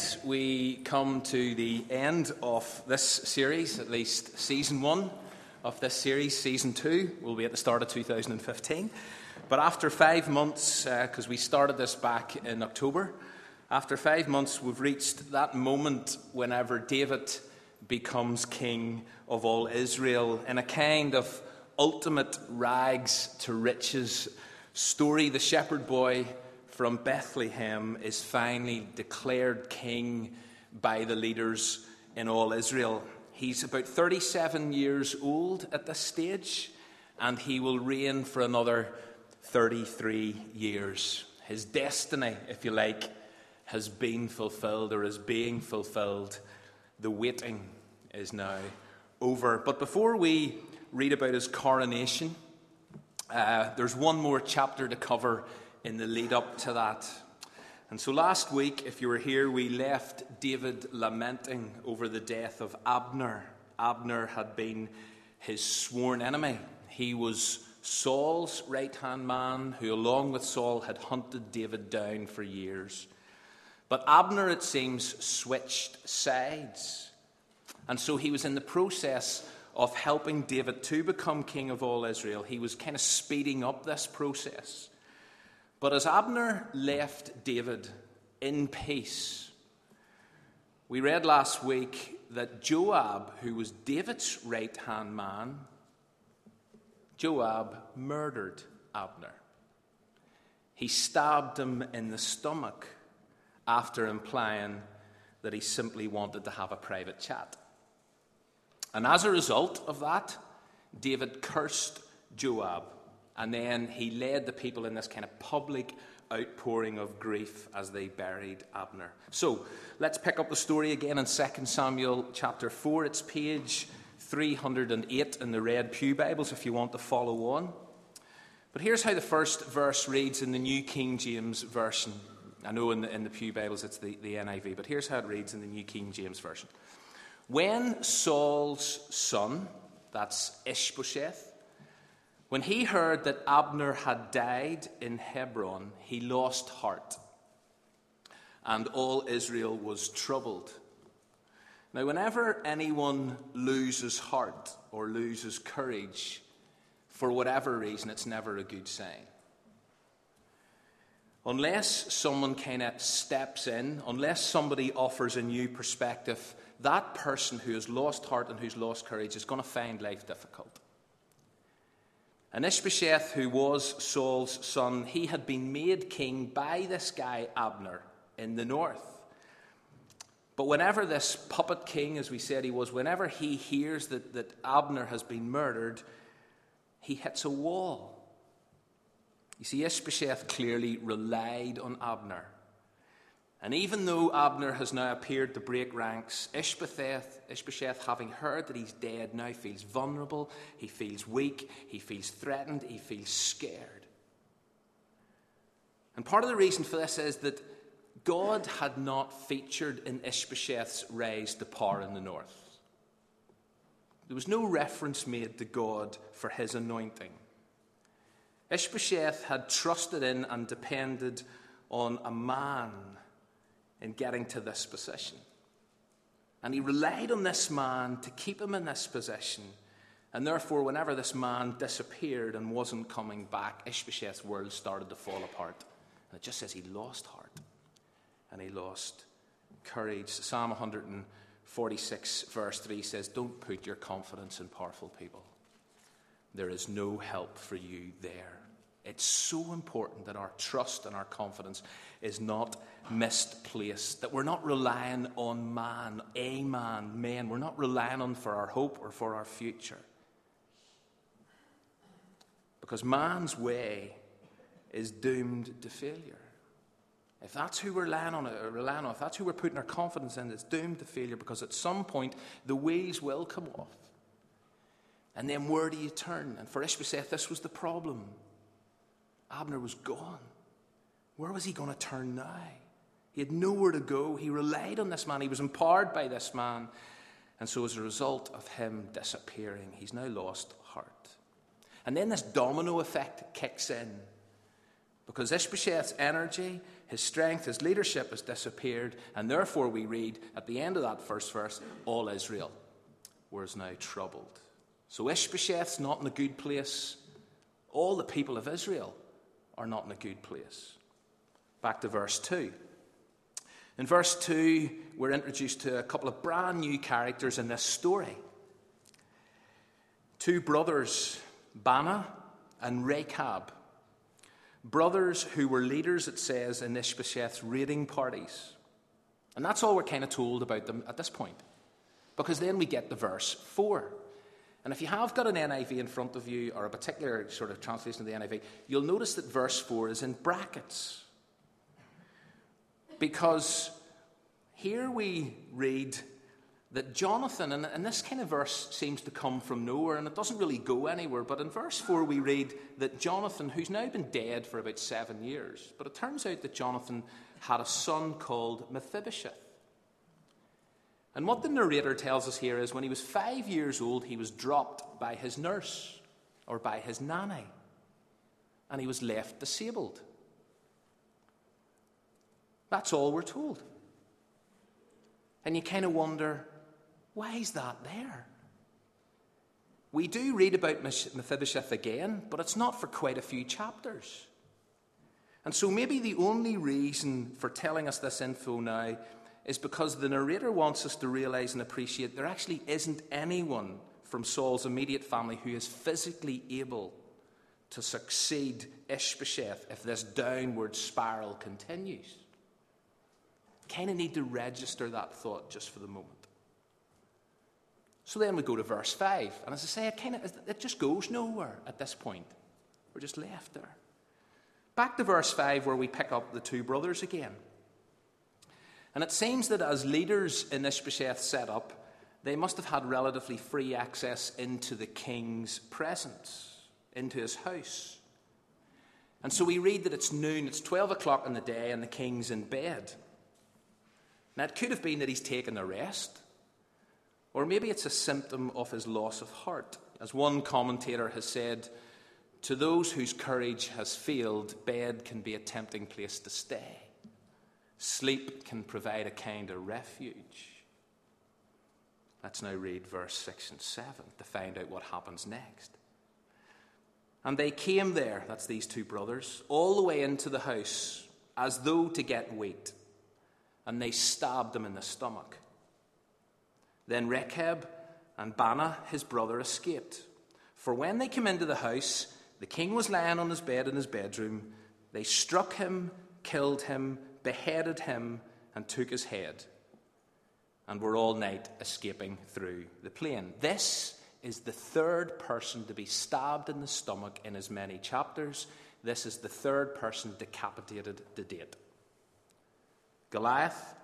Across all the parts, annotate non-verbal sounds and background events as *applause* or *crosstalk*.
tonight we come to the end of this series, at least season one of this series. Season two will be at the start of 2015. But after five months, because uh, we started this back in October, after five months, we've reached that moment whenever David becomes king of all Israel in a kind of ultimate rags to riches story. The shepherd boy from Bethlehem is finally declared king by the leaders in all Israel. He's about 37 years old at this stage, and he will reign for another 33 years. His destiny, if you like, has been fulfilled or is being fulfilled. The waiting is now over. But before we read about his coronation, uh, there's one more chapter to cover in the lead up to that. And so last week, if you were here, we left David lamenting over the death of Abner. Abner had been his sworn enemy. He was Saul's right hand man, who, along with Saul, had hunted David down for years. But Abner, it seems, switched sides. And so he was in the process of helping David to become king of all Israel. He was kind of speeding up this process. But as Abner left David in peace, we read last week that Joab, who was David's right hand man, Joab murdered Abner. He stabbed him in the stomach after implying that he simply wanted to have a private chat. And as a result of that, David cursed Joab and then he led the people in this kind of public outpouring of grief as they buried Abner. So let's pick up the story again in 2 Samuel chapter 4. It's page 308 in the Red Pew Bibles if you want to follow on. But here's how the first verse reads in the New King James Version. I know in the, in the Pew Bibles it's the, the NIV, but here's how it reads in the New King James Version. When Saul's son, that's Ishbosheth, when he heard that Abner had died in Hebron, he lost heart, and all Israel was troubled. Now, whenever anyone loses heart or loses courage, for whatever reason, it's never a good sign. Unless someone kind of steps in, unless somebody offers a new perspective, that person who has lost heart and who's lost courage is going to find life difficult. And Ishbosheth, who was Saul's son, he had been made king by this guy Abner in the north. But whenever this puppet king, as we said he was, whenever he hears that, that Abner has been murdered, he hits a wall. You see, Ishbosheth clearly relied on Abner. And even though Abner has now appeared to break ranks, Ishbosheth, Ishbosheth, having heard that he's dead, now feels vulnerable, he feels weak, he feels threatened, he feels scared. And part of the reason for this is that God had not featured in Ishbosheth's rise to power in the north. There was no reference made to God for his anointing. Ishbosheth had trusted in and depended on a man in getting to this position. And he relied on this man to keep him in this position. And therefore, whenever this man disappeared and wasn't coming back, Ishbosheth's world started to fall apart. And it just says he lost heart and he lost courage. Psalm 146, verse 3 says, Don't put your confidence in powerful people. There is no help for you there. It's so important that our trust and our confidence is not misplaced, that we're not relying on man, a man, men. We're not relying on for our hope or for our future. Because man's way is doomed to failure. If that's who we're relying on, uh, relying on, if that's who we're putting our confidence in, it's doomed to failure because at some point the ways will come off. And then where do you turn? And for Ishbosheth, this was the problem. Abner was gone. Where was he going to turn now? He had nowhere to go. He relied on this man. He was empowered by this man. And so, as a result of him disappearing, he's now lost heart. And then this domino effect kicks in. Because Ishbosheth's energy, His strength, his leadership has disappeared, and therefore we read at the end of that first verse all Israel was now troubled. So Ishbosheth's not in a good place. All the people of Israel are not in a good place. Back to verse 2. In verse 2, we're introduced to a couple of brand new characters in this story. Two brothers, Baanah and Rechab brothers who were leaders, it says, in Ishbosheth's raiding parties. And that's all we're kind of told about them at this point. Because then we get the verse 4. And if you have got an NIV in front of you, or a particular sort of translation of the NIV, you'll notice that verse 4 is in brackets. Because here we read that Jonathan, and, and, this kind of verse seems to come from nowhere and it doesn't really go anywhere, but in verse 4 we read that Jonathan, who's now been dead for about seven years, but it turns out that Jonathan had a son called Mephibosheth. And what the narrator tells us here is when he was five years old, he was dropped by his nurse or by his nanny, and he was left disabled. That's all we're told. And you kind of wonder why is that there? We do read about Mephibosheth again, but it's not for quite a few chapters. And so maybe the only reason for telling us this info now is because the narrator wants us to realize and appreciate there actually isn't anyone from Saul's immediate family who is physically able to succeed Ishbosheth if this downward spiral continues. Kind of need to register that thought just for the moment. So then we go to verse 5. And as I say, it, kind of, it just goes nowhere at this point. We're just left there. Back to verse 5, where we pick up the two brothers again. And it seems that as leaders in Ishbosheth's setup, they must have had relatively free access into the king's presence, into his house. And so we read that it's noon, it's 12 o'clock in the day, and the king's in bed. Now, it could have been that he's taken a rest. Or maybe it's a symptom of his loss of heart. As one commentator has said, to those whose courage has failed, bed can be a tempting place to stay. Sleep can provide a kind of refuge. Let's now read verse 6 and 7 to find out what happens next. And they came there, that's these two brothers, all the way into the house as though to get weight, and they stabbed him in the stomach. Then Rechab and Baanah, his brother, escaped. For when they came into the house, the king was lying on his bed in his bedroom. They struck him, killed him, beheaded him, and took his head, and were all night escaping through the plain. This is the third person to be stabbed in the stomach in as many chapters. This is the third person decapitated to date. Goliath,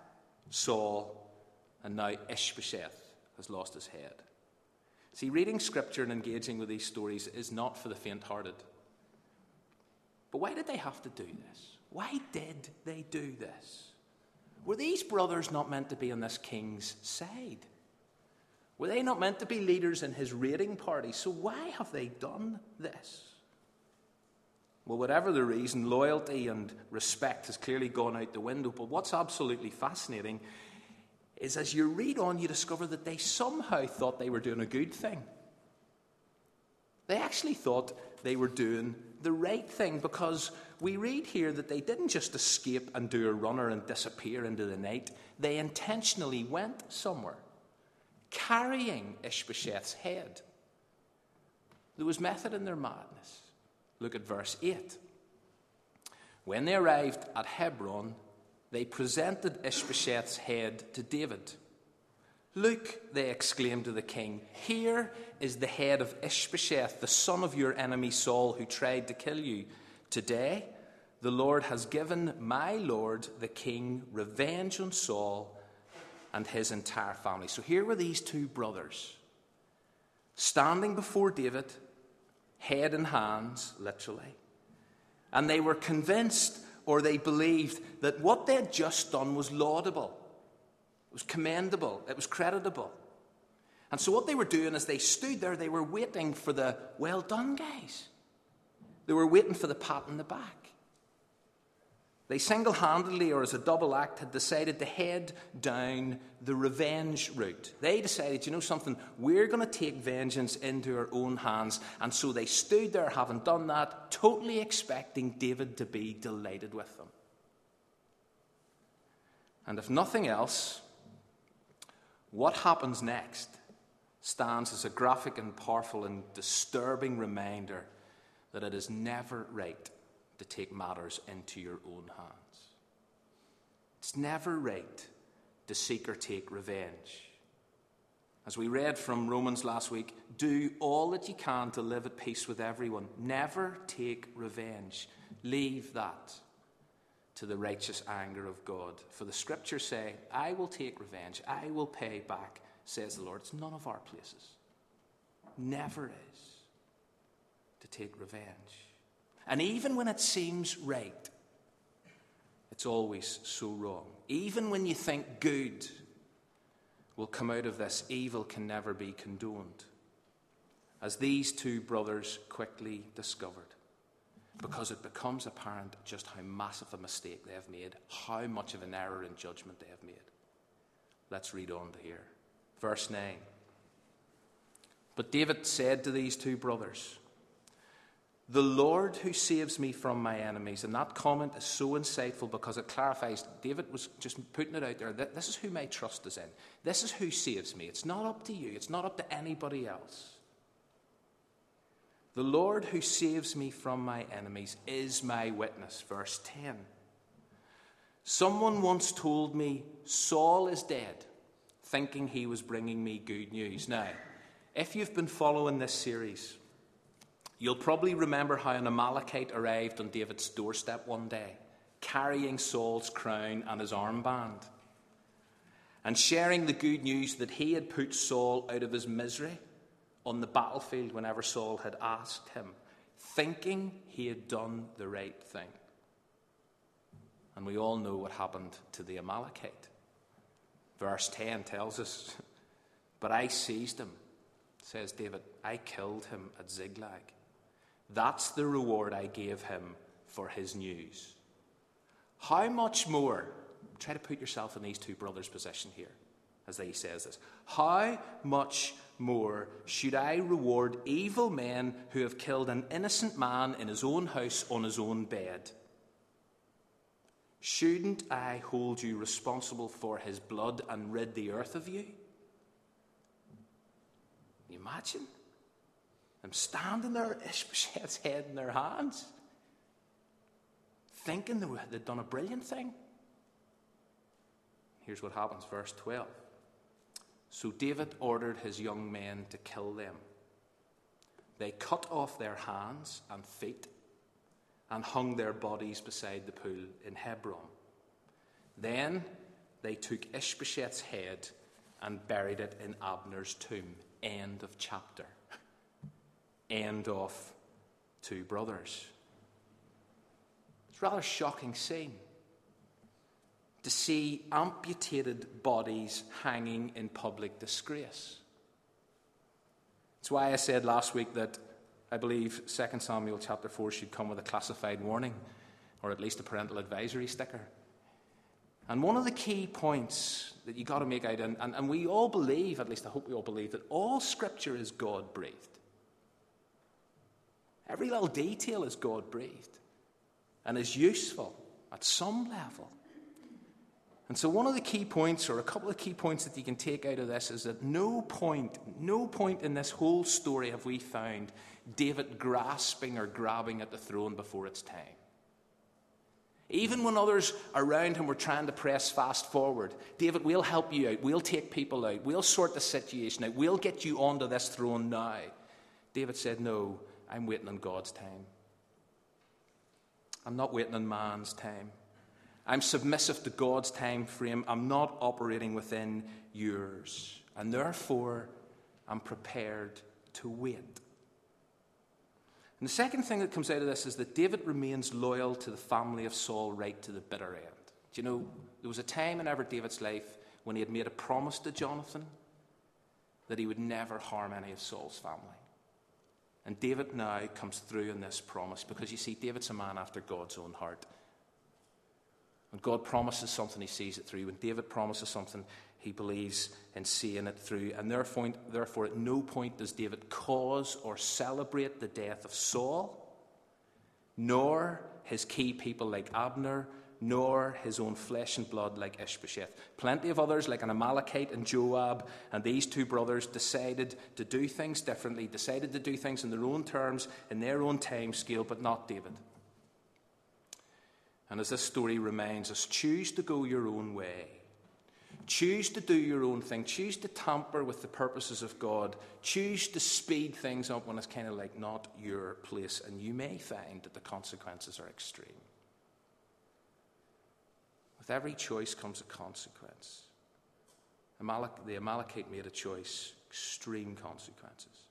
Saul, and now Ishbosheth has lost his head. See, reading scripture and engaging with these stories is not for the faint hearted. But why did they have to do this? Why did they do this? Were these brothers not meant to be on this king's side? Were they not meant to be leaders in his raiding party? So why have they done this? Well, whatever the reason, loyalty and respect has clearly gone out the window. But what's absolutely fascinating is as you read on, you discover that they somehow thought they were doing a good thing. They actually thought they were doing the right thing because we read here that they didn't just escape and do a runner and disappear into the night, they intentionally went somewhere, carrying Ishbosheth's head. There was method in their madness. Look at verse 8. When they arrived at Hebron, they presented Ishbosheth's head to David. Look, they exclaimed to the king, here is the head of Ishbosheth, the son of your enemy Saul, who tried to kill you. Today, the Lord has given my Lord, the king, revenge on Saul and his entire family. So here were these two brothers standing before David, head and hands, literally. And they were convinced or they believed that what they had just done was laudable, it was commendable, it was creditable. And so, what they were doing as they stood there, they were waiting for the well done guys. They were waiting for the pat on the back. They single handedly, or as a double act, had decided to head down the revenge route. They decided, you know something, we're going to take vengeance into our own hands. And so they stood there, having done that, totally expecting David to be delighted with them. And if nothing else, what happens next stands as a graphic and powerful and disturbing reminder that it is never right to take matters into your own hands. It's never right to seek or take revenge. As we read from Romans last week, do all that you can to live at peace with everyone. Never take revenge. Leave that to the righteous anger of God. For the scriptures say, I will take revenge, I will pay back, says the Lord. It's none of our places. Never is to take revenge. And even when it seems right, it's always so wrong. Even when you think good will come out of this, evil can never be condoned. As these two brothers quickly discovered. Because it becomes apparent just how massive a mistake they have made, how much of an error in judgment they have made. Let's read on to here. Verse 9. But David said to these two brothers, the Lord who saves me from my enemies. And that comment is so insightful because it clarifies David was just putting it out there that this is who my trust is in. This is who saves me. It's not up to you, it's not up to anybody else. The Lord who saves me from my enemies is my witness. Verse 10. Someone once told me Saul is dead, thinking he was bringing me good news. Now, if you've been following this series, You'll probably remember how an Amalekite arrived on David's doorstep one day, carrying Saul's crown and his armband, and sharing the good news that he had put Saul out of his misery on the battlefield whenever Saul had asked him, thinking he had done the right thing. And we all know what happened to the Amalekite. Verse 10 tells us, But I seized him, says David. I killed him at Ziklag. That's the reward I gave him for his news. How much more? Try to put yourself in these two brothers' position here as he says this. How much more should I reward evil men who have killed an innocent man in his own house on his own bed? Shouldn't I hold you responsible for his blood and rid the earth of you? Imagine? them standing there, *laughs* Ishbosheth's head in their hands, thinking they'd done a brilliant thing. Here's what happens, verse 12. So David ordered his young men to kill them. They cut off their hands and feet and hung their bodies beside the pool in Hebron. Then they took Ishbosheth's head and buried it in Abner's tomb. End of chapter end of two brothers. It's rather shocking scene to see amputated bodies hanging in public disgrace. It's why I said last week that I believe 2 Samuel chapter 4 should come with a classified warning, or at least a parental advisory sticker. And one of the key points that you've got to make out, and, and, and we all believe, at least I hope we all believe, that all scripture is God breathed. Every little detail is God breathed and is useful at some level. And so, one of the key points, or a couple of key points that you can take out of this, is that no point, no point in this whole story have we found David grasping or grabbing at the throne before its time. Even when others around him were trying to press fast forward, David, we'll help you out. We'll take people out. We'll sort the situation out. We'll get you onto this throne now. David said, No, I'm waiting on God's time. I'm not waiting on man's time. I'm submissive to God's time frame. I'm not operating within yours. And therefore, I'm prepared to wait. And the second thing that comes out of this is that David remains loyal to the family of Saul right to the bitter end. Do you know, there was a time in ever David's life when he had made a promise to Jonathan that he would never harm any of Saul's family. And David now comes through in this promise because you see, David's a man after God's own heart. When God promises something, he sees it through. When David promises something, he believes in seeing it through. And therefore, therefore, at no point does David cause or celebrate the death of Saul, nor his key people like Abner, nor his own flesh and blood like Ishbosheth. Plenty of others, like an Amalekite and Joab, and these two brothers decided to do things differently, decided to do things in their own terms, in their own time scale, but not David. And as this story reminds us, choose to go your own way. Choose to do your own thing. Choose to tamper with the purposes of God. Choose to speed things up when it's kind of like not your place. And you may find that the consequences are extreme. With every choice comes a consequence. Amalek, the Amalekite made a choice, extreme consequences.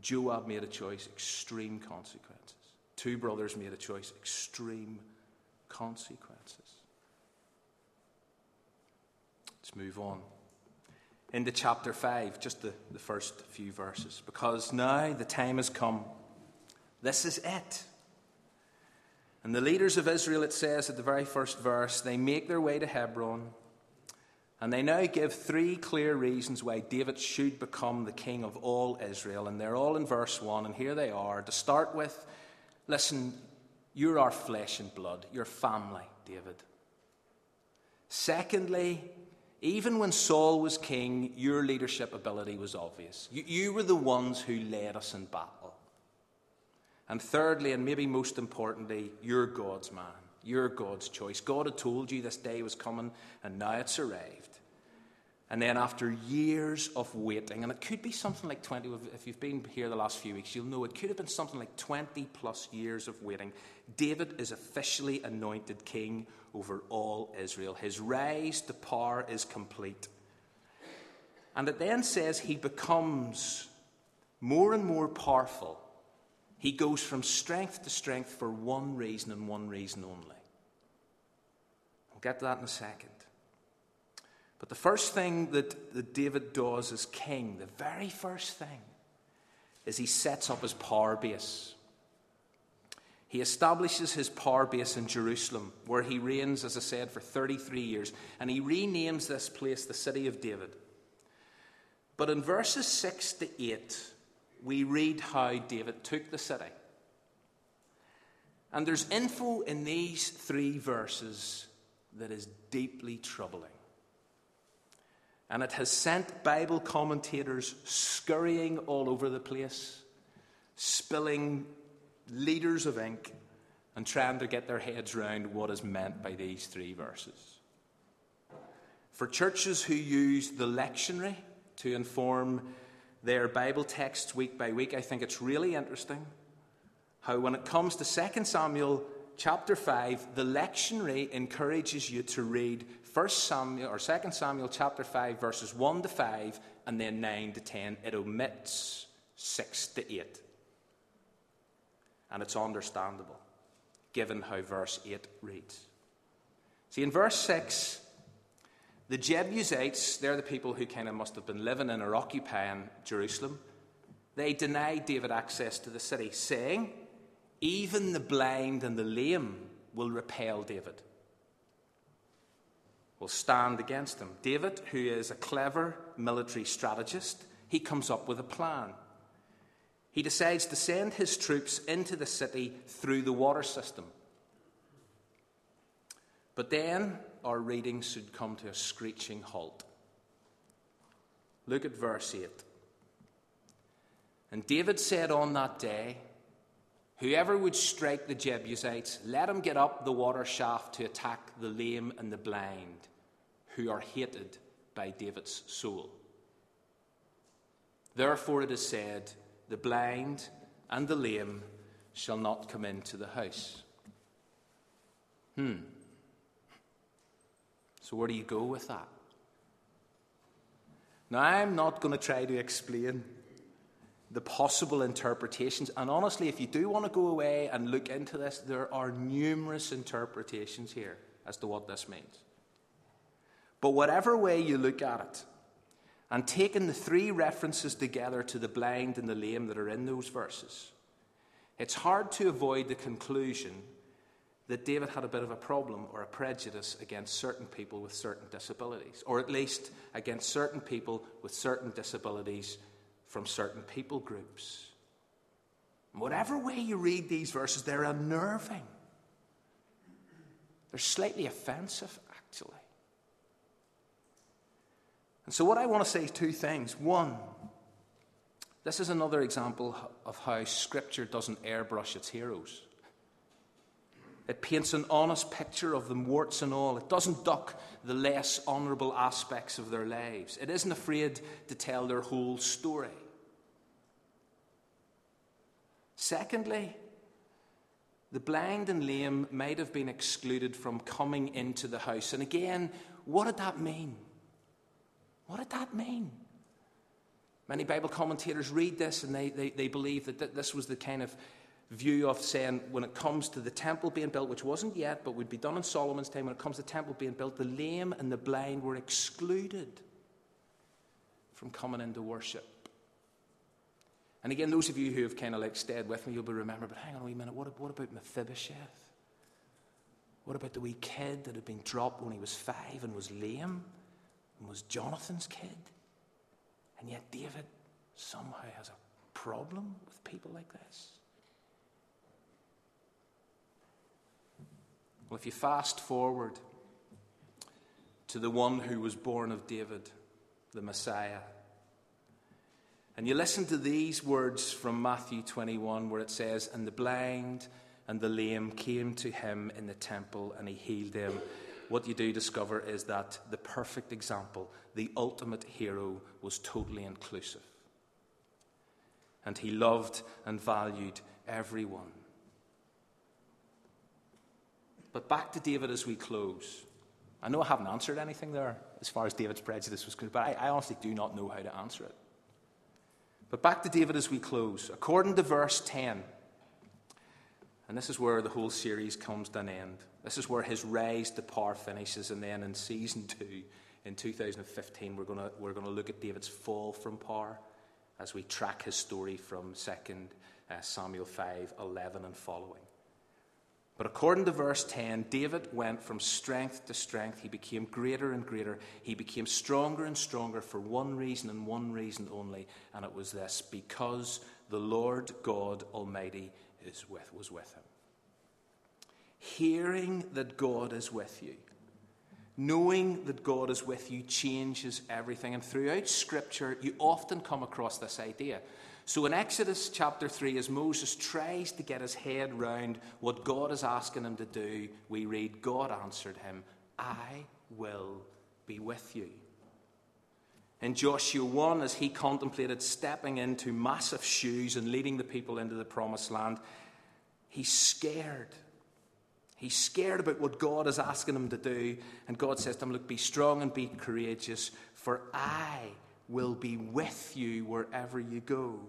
Joab made a choice, extreme consequences. Two brothers made a choice, extreme consequences. Let's move on. Into chapter 5, just the, the first few verses. Because now the time has come. This is it. And the leaders of Israel, it says at the very first verse, they make their way to Hebron. And they now give three clear reasons why David should become the king of all Israel. And they're all in verse 1. And here they are. To start with, listen, you're our flesh and blood, your family, David. Secondly, even when Saul was king, your leadership ability was obvious. You, you, were the ones who led us in battle. And thirdly, and maybe most importantly, you're God's man. You're God's choice. God had told you this day was coming, and now it's arrived. And then after years of waiting, and it could be something like 20, if you've been here the last few weeks, you'll know it could have been something like 20 plus years of waiting. David is officially anointed king over all Israel. His rise to power is complete. And it then says he becomes more and more powerful. He goes from strength to strength for one reason and one reason only. We'll get to that in a second. But the first thing that, that David does as king, the very first thing, is he sets up his power base. He establishes his power base in Jerusalem, where he reigns, as I said, for 33 years, and he renames this place the City of David. But in verses 6 to 8, we read how David took the city. And there's info in these three verses that is deeply troubling. And it has sent Bible commentators scurrying all over the place, spilling liters of ink, and trying to get their heads around what is meant by these three verses. For churches who use the lectionary to inform their Bible texts week by week, I think it's really interesting how, when it comes to 2 Samuel chapter 5, the lectionary encourages you to read 1 Samuel or 2 Samuel chapter 5 verses 1 to 5 and then 9 to 10 it omits 6 to 8 and it's understandable given how verse 8 reads. See in verse 6 the Jebusites they're the people who kind of must have been living in or occupying Jerusalem. They deny David access to the city saying even the blind and the lame will repel David will stand against him. David, who is a clever military strategist, he comes up with a plan. He decides to send his troops into the city through the water system. But then our reading should come to a screeching halt. Look at verse 8. And David said on that day, Whoever would strike the Jebusites, let him get up the water shaft to attack the lame and the blind, who are hated by David's soul. Therefore it is said, The blind and the lame shall not come into the house. Hmm. So, where do you go with that? Now, I'm not going to try to explain the possible interpretations. And honestly, if you do want to go away and look into this, there are numerous interpretations here as to what this means. But whatever way you look at it, and taking the three references together to the blind and the lame that are in those verses, it's hard to avoid the conclusion that David had a bit of a problem or a prejudice against certain people with certain disabilities, or at least against certain people with certain disabilities from certain people groups. whatever way you read these verses, they're unnerving. They're slightly offensive, actually. And so, what I want to say is two things. One, this is another example of how Scripture doesn't airbrush its heroes. It paints an honest picture of them, warts and all. It doesn't duck the less honourable aspects of their lives. It isn't afraid to tell their whole story. Secondly, the blind and lame might have been excluded from coming into the house. And again, what did that mean? What did that mean? Many Bible commentators read this and they, they, they believe that this was the kind of view of saying when it comes to the temple being built, which wasn't yet, but would be done in Solomon's time, when it comes to the temple being built, the lame and the blind were excluded from coming into worship. And again, those of you who have kind of like stayed with me, you'll be remember, but hang on a wee minute, what, what about Mephibosheth? What about the wee kid that had been dropped when he was five and was lame and was Jonathan's kid? And yet David somehow has a problem with people like this. Well, if you fast forward to the one who was born of David, the Messiah, and you listen to these words from Matthew 21, where it says, And the blind and the lame came to him in the temple, and he healed them. What you do discover is that the perfect example, the ultimate hero, was totally inclusive. And he loved and valued everyone. But back to David as we close. I know I haven't answered anything there as far as David's prejudice was concerned, but I, I honestly do not know how to answer it. But back to David as we close. According to verse 10, and this is where the whole series comes to an end. This is where his rise to power finishes, and then in season two, in 2015, we're going to, we're to look at David's fall from power as we track his story from 2 uh, Samuel 5 11 and following. But according to verse 10, David went from strength to strength. He became greater and greater. He became stronger and stronger for one reason and one reason only, and it was this because the Lord God Almighty is with, was with him. Hearing that God is with you, knowing that God is with you, changes everything. And throughout Scripture, you often come across this idea so in Exodus chapter 3, as Moses tries to get his head round what God is asking him to do, we read, God answered him, I will be with you. In Joshua 1, as he contemplated stepping into massive shoes and leading the people into the promised land, he's scared. He's scared about what God is asking him to do. And God says to him, Look, be strong and be courageous, for I will be with you wherever you go.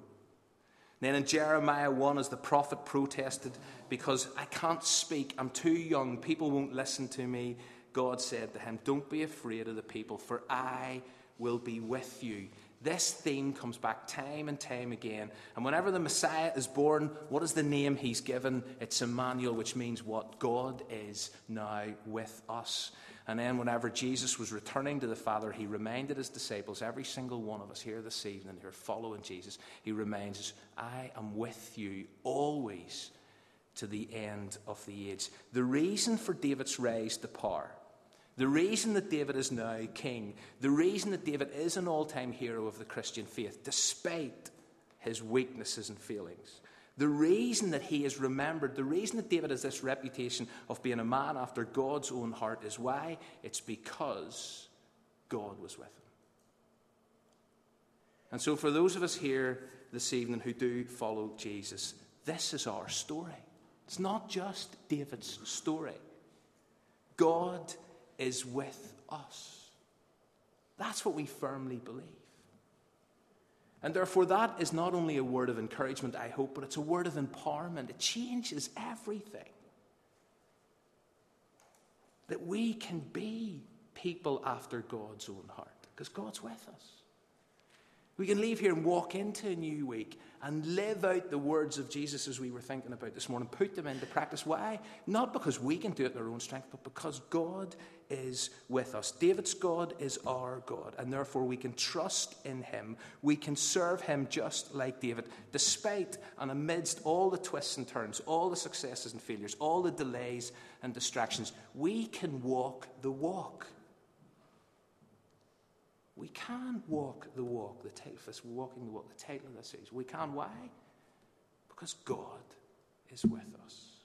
Then in Jeremiah 1, as the prophet protested, because I can't speak, I'm too young, people won't listen to me, God said to him, Don't be afraid of the people, for I will be with you. This theme comes back time and time again. And whenever the Messiah is born, what is the name he's given? It's Emmanuel, which means what? God is now with us. And then, whenever Jesus was returning to the Father, he reminded his disciples, every single one of us here this evening who are following Jesus, he reminds us, I am with you always to the end of the age. The reason for David's rise to power, the reason that David is now king, the reason that David is an all time hero of the Christian faith, despite his weaknesses and failings, the reason that he is remembered, the reason that David has this reputation of being a man after God's own heart is why? It's because God was with him. And so, for those of us here this evening who do follow Jesus, this is our story. It's not just David's story. God is with us. That's what we firmly believe. And therefore, that is not only a word of encouragement, I hope, but it's a word of empowerment. It changes everything. That we can be people after God's own heart, because God's with us. We can leave here and walk into a new week and live out the words of Jesus as we were thinking about this morning, put them into practice. Why? Not because we can do it in our own strength, but because God is with us. David's God is our God, and therefore we can trust in him. We can serve him just like David, despite and amidst all the twists and turns, all the successes and failures, all the delays and distractions. We can walk the walk. We can walk the walk. The title of this, walking the walk, the title of. We can. Why? Because God is with us.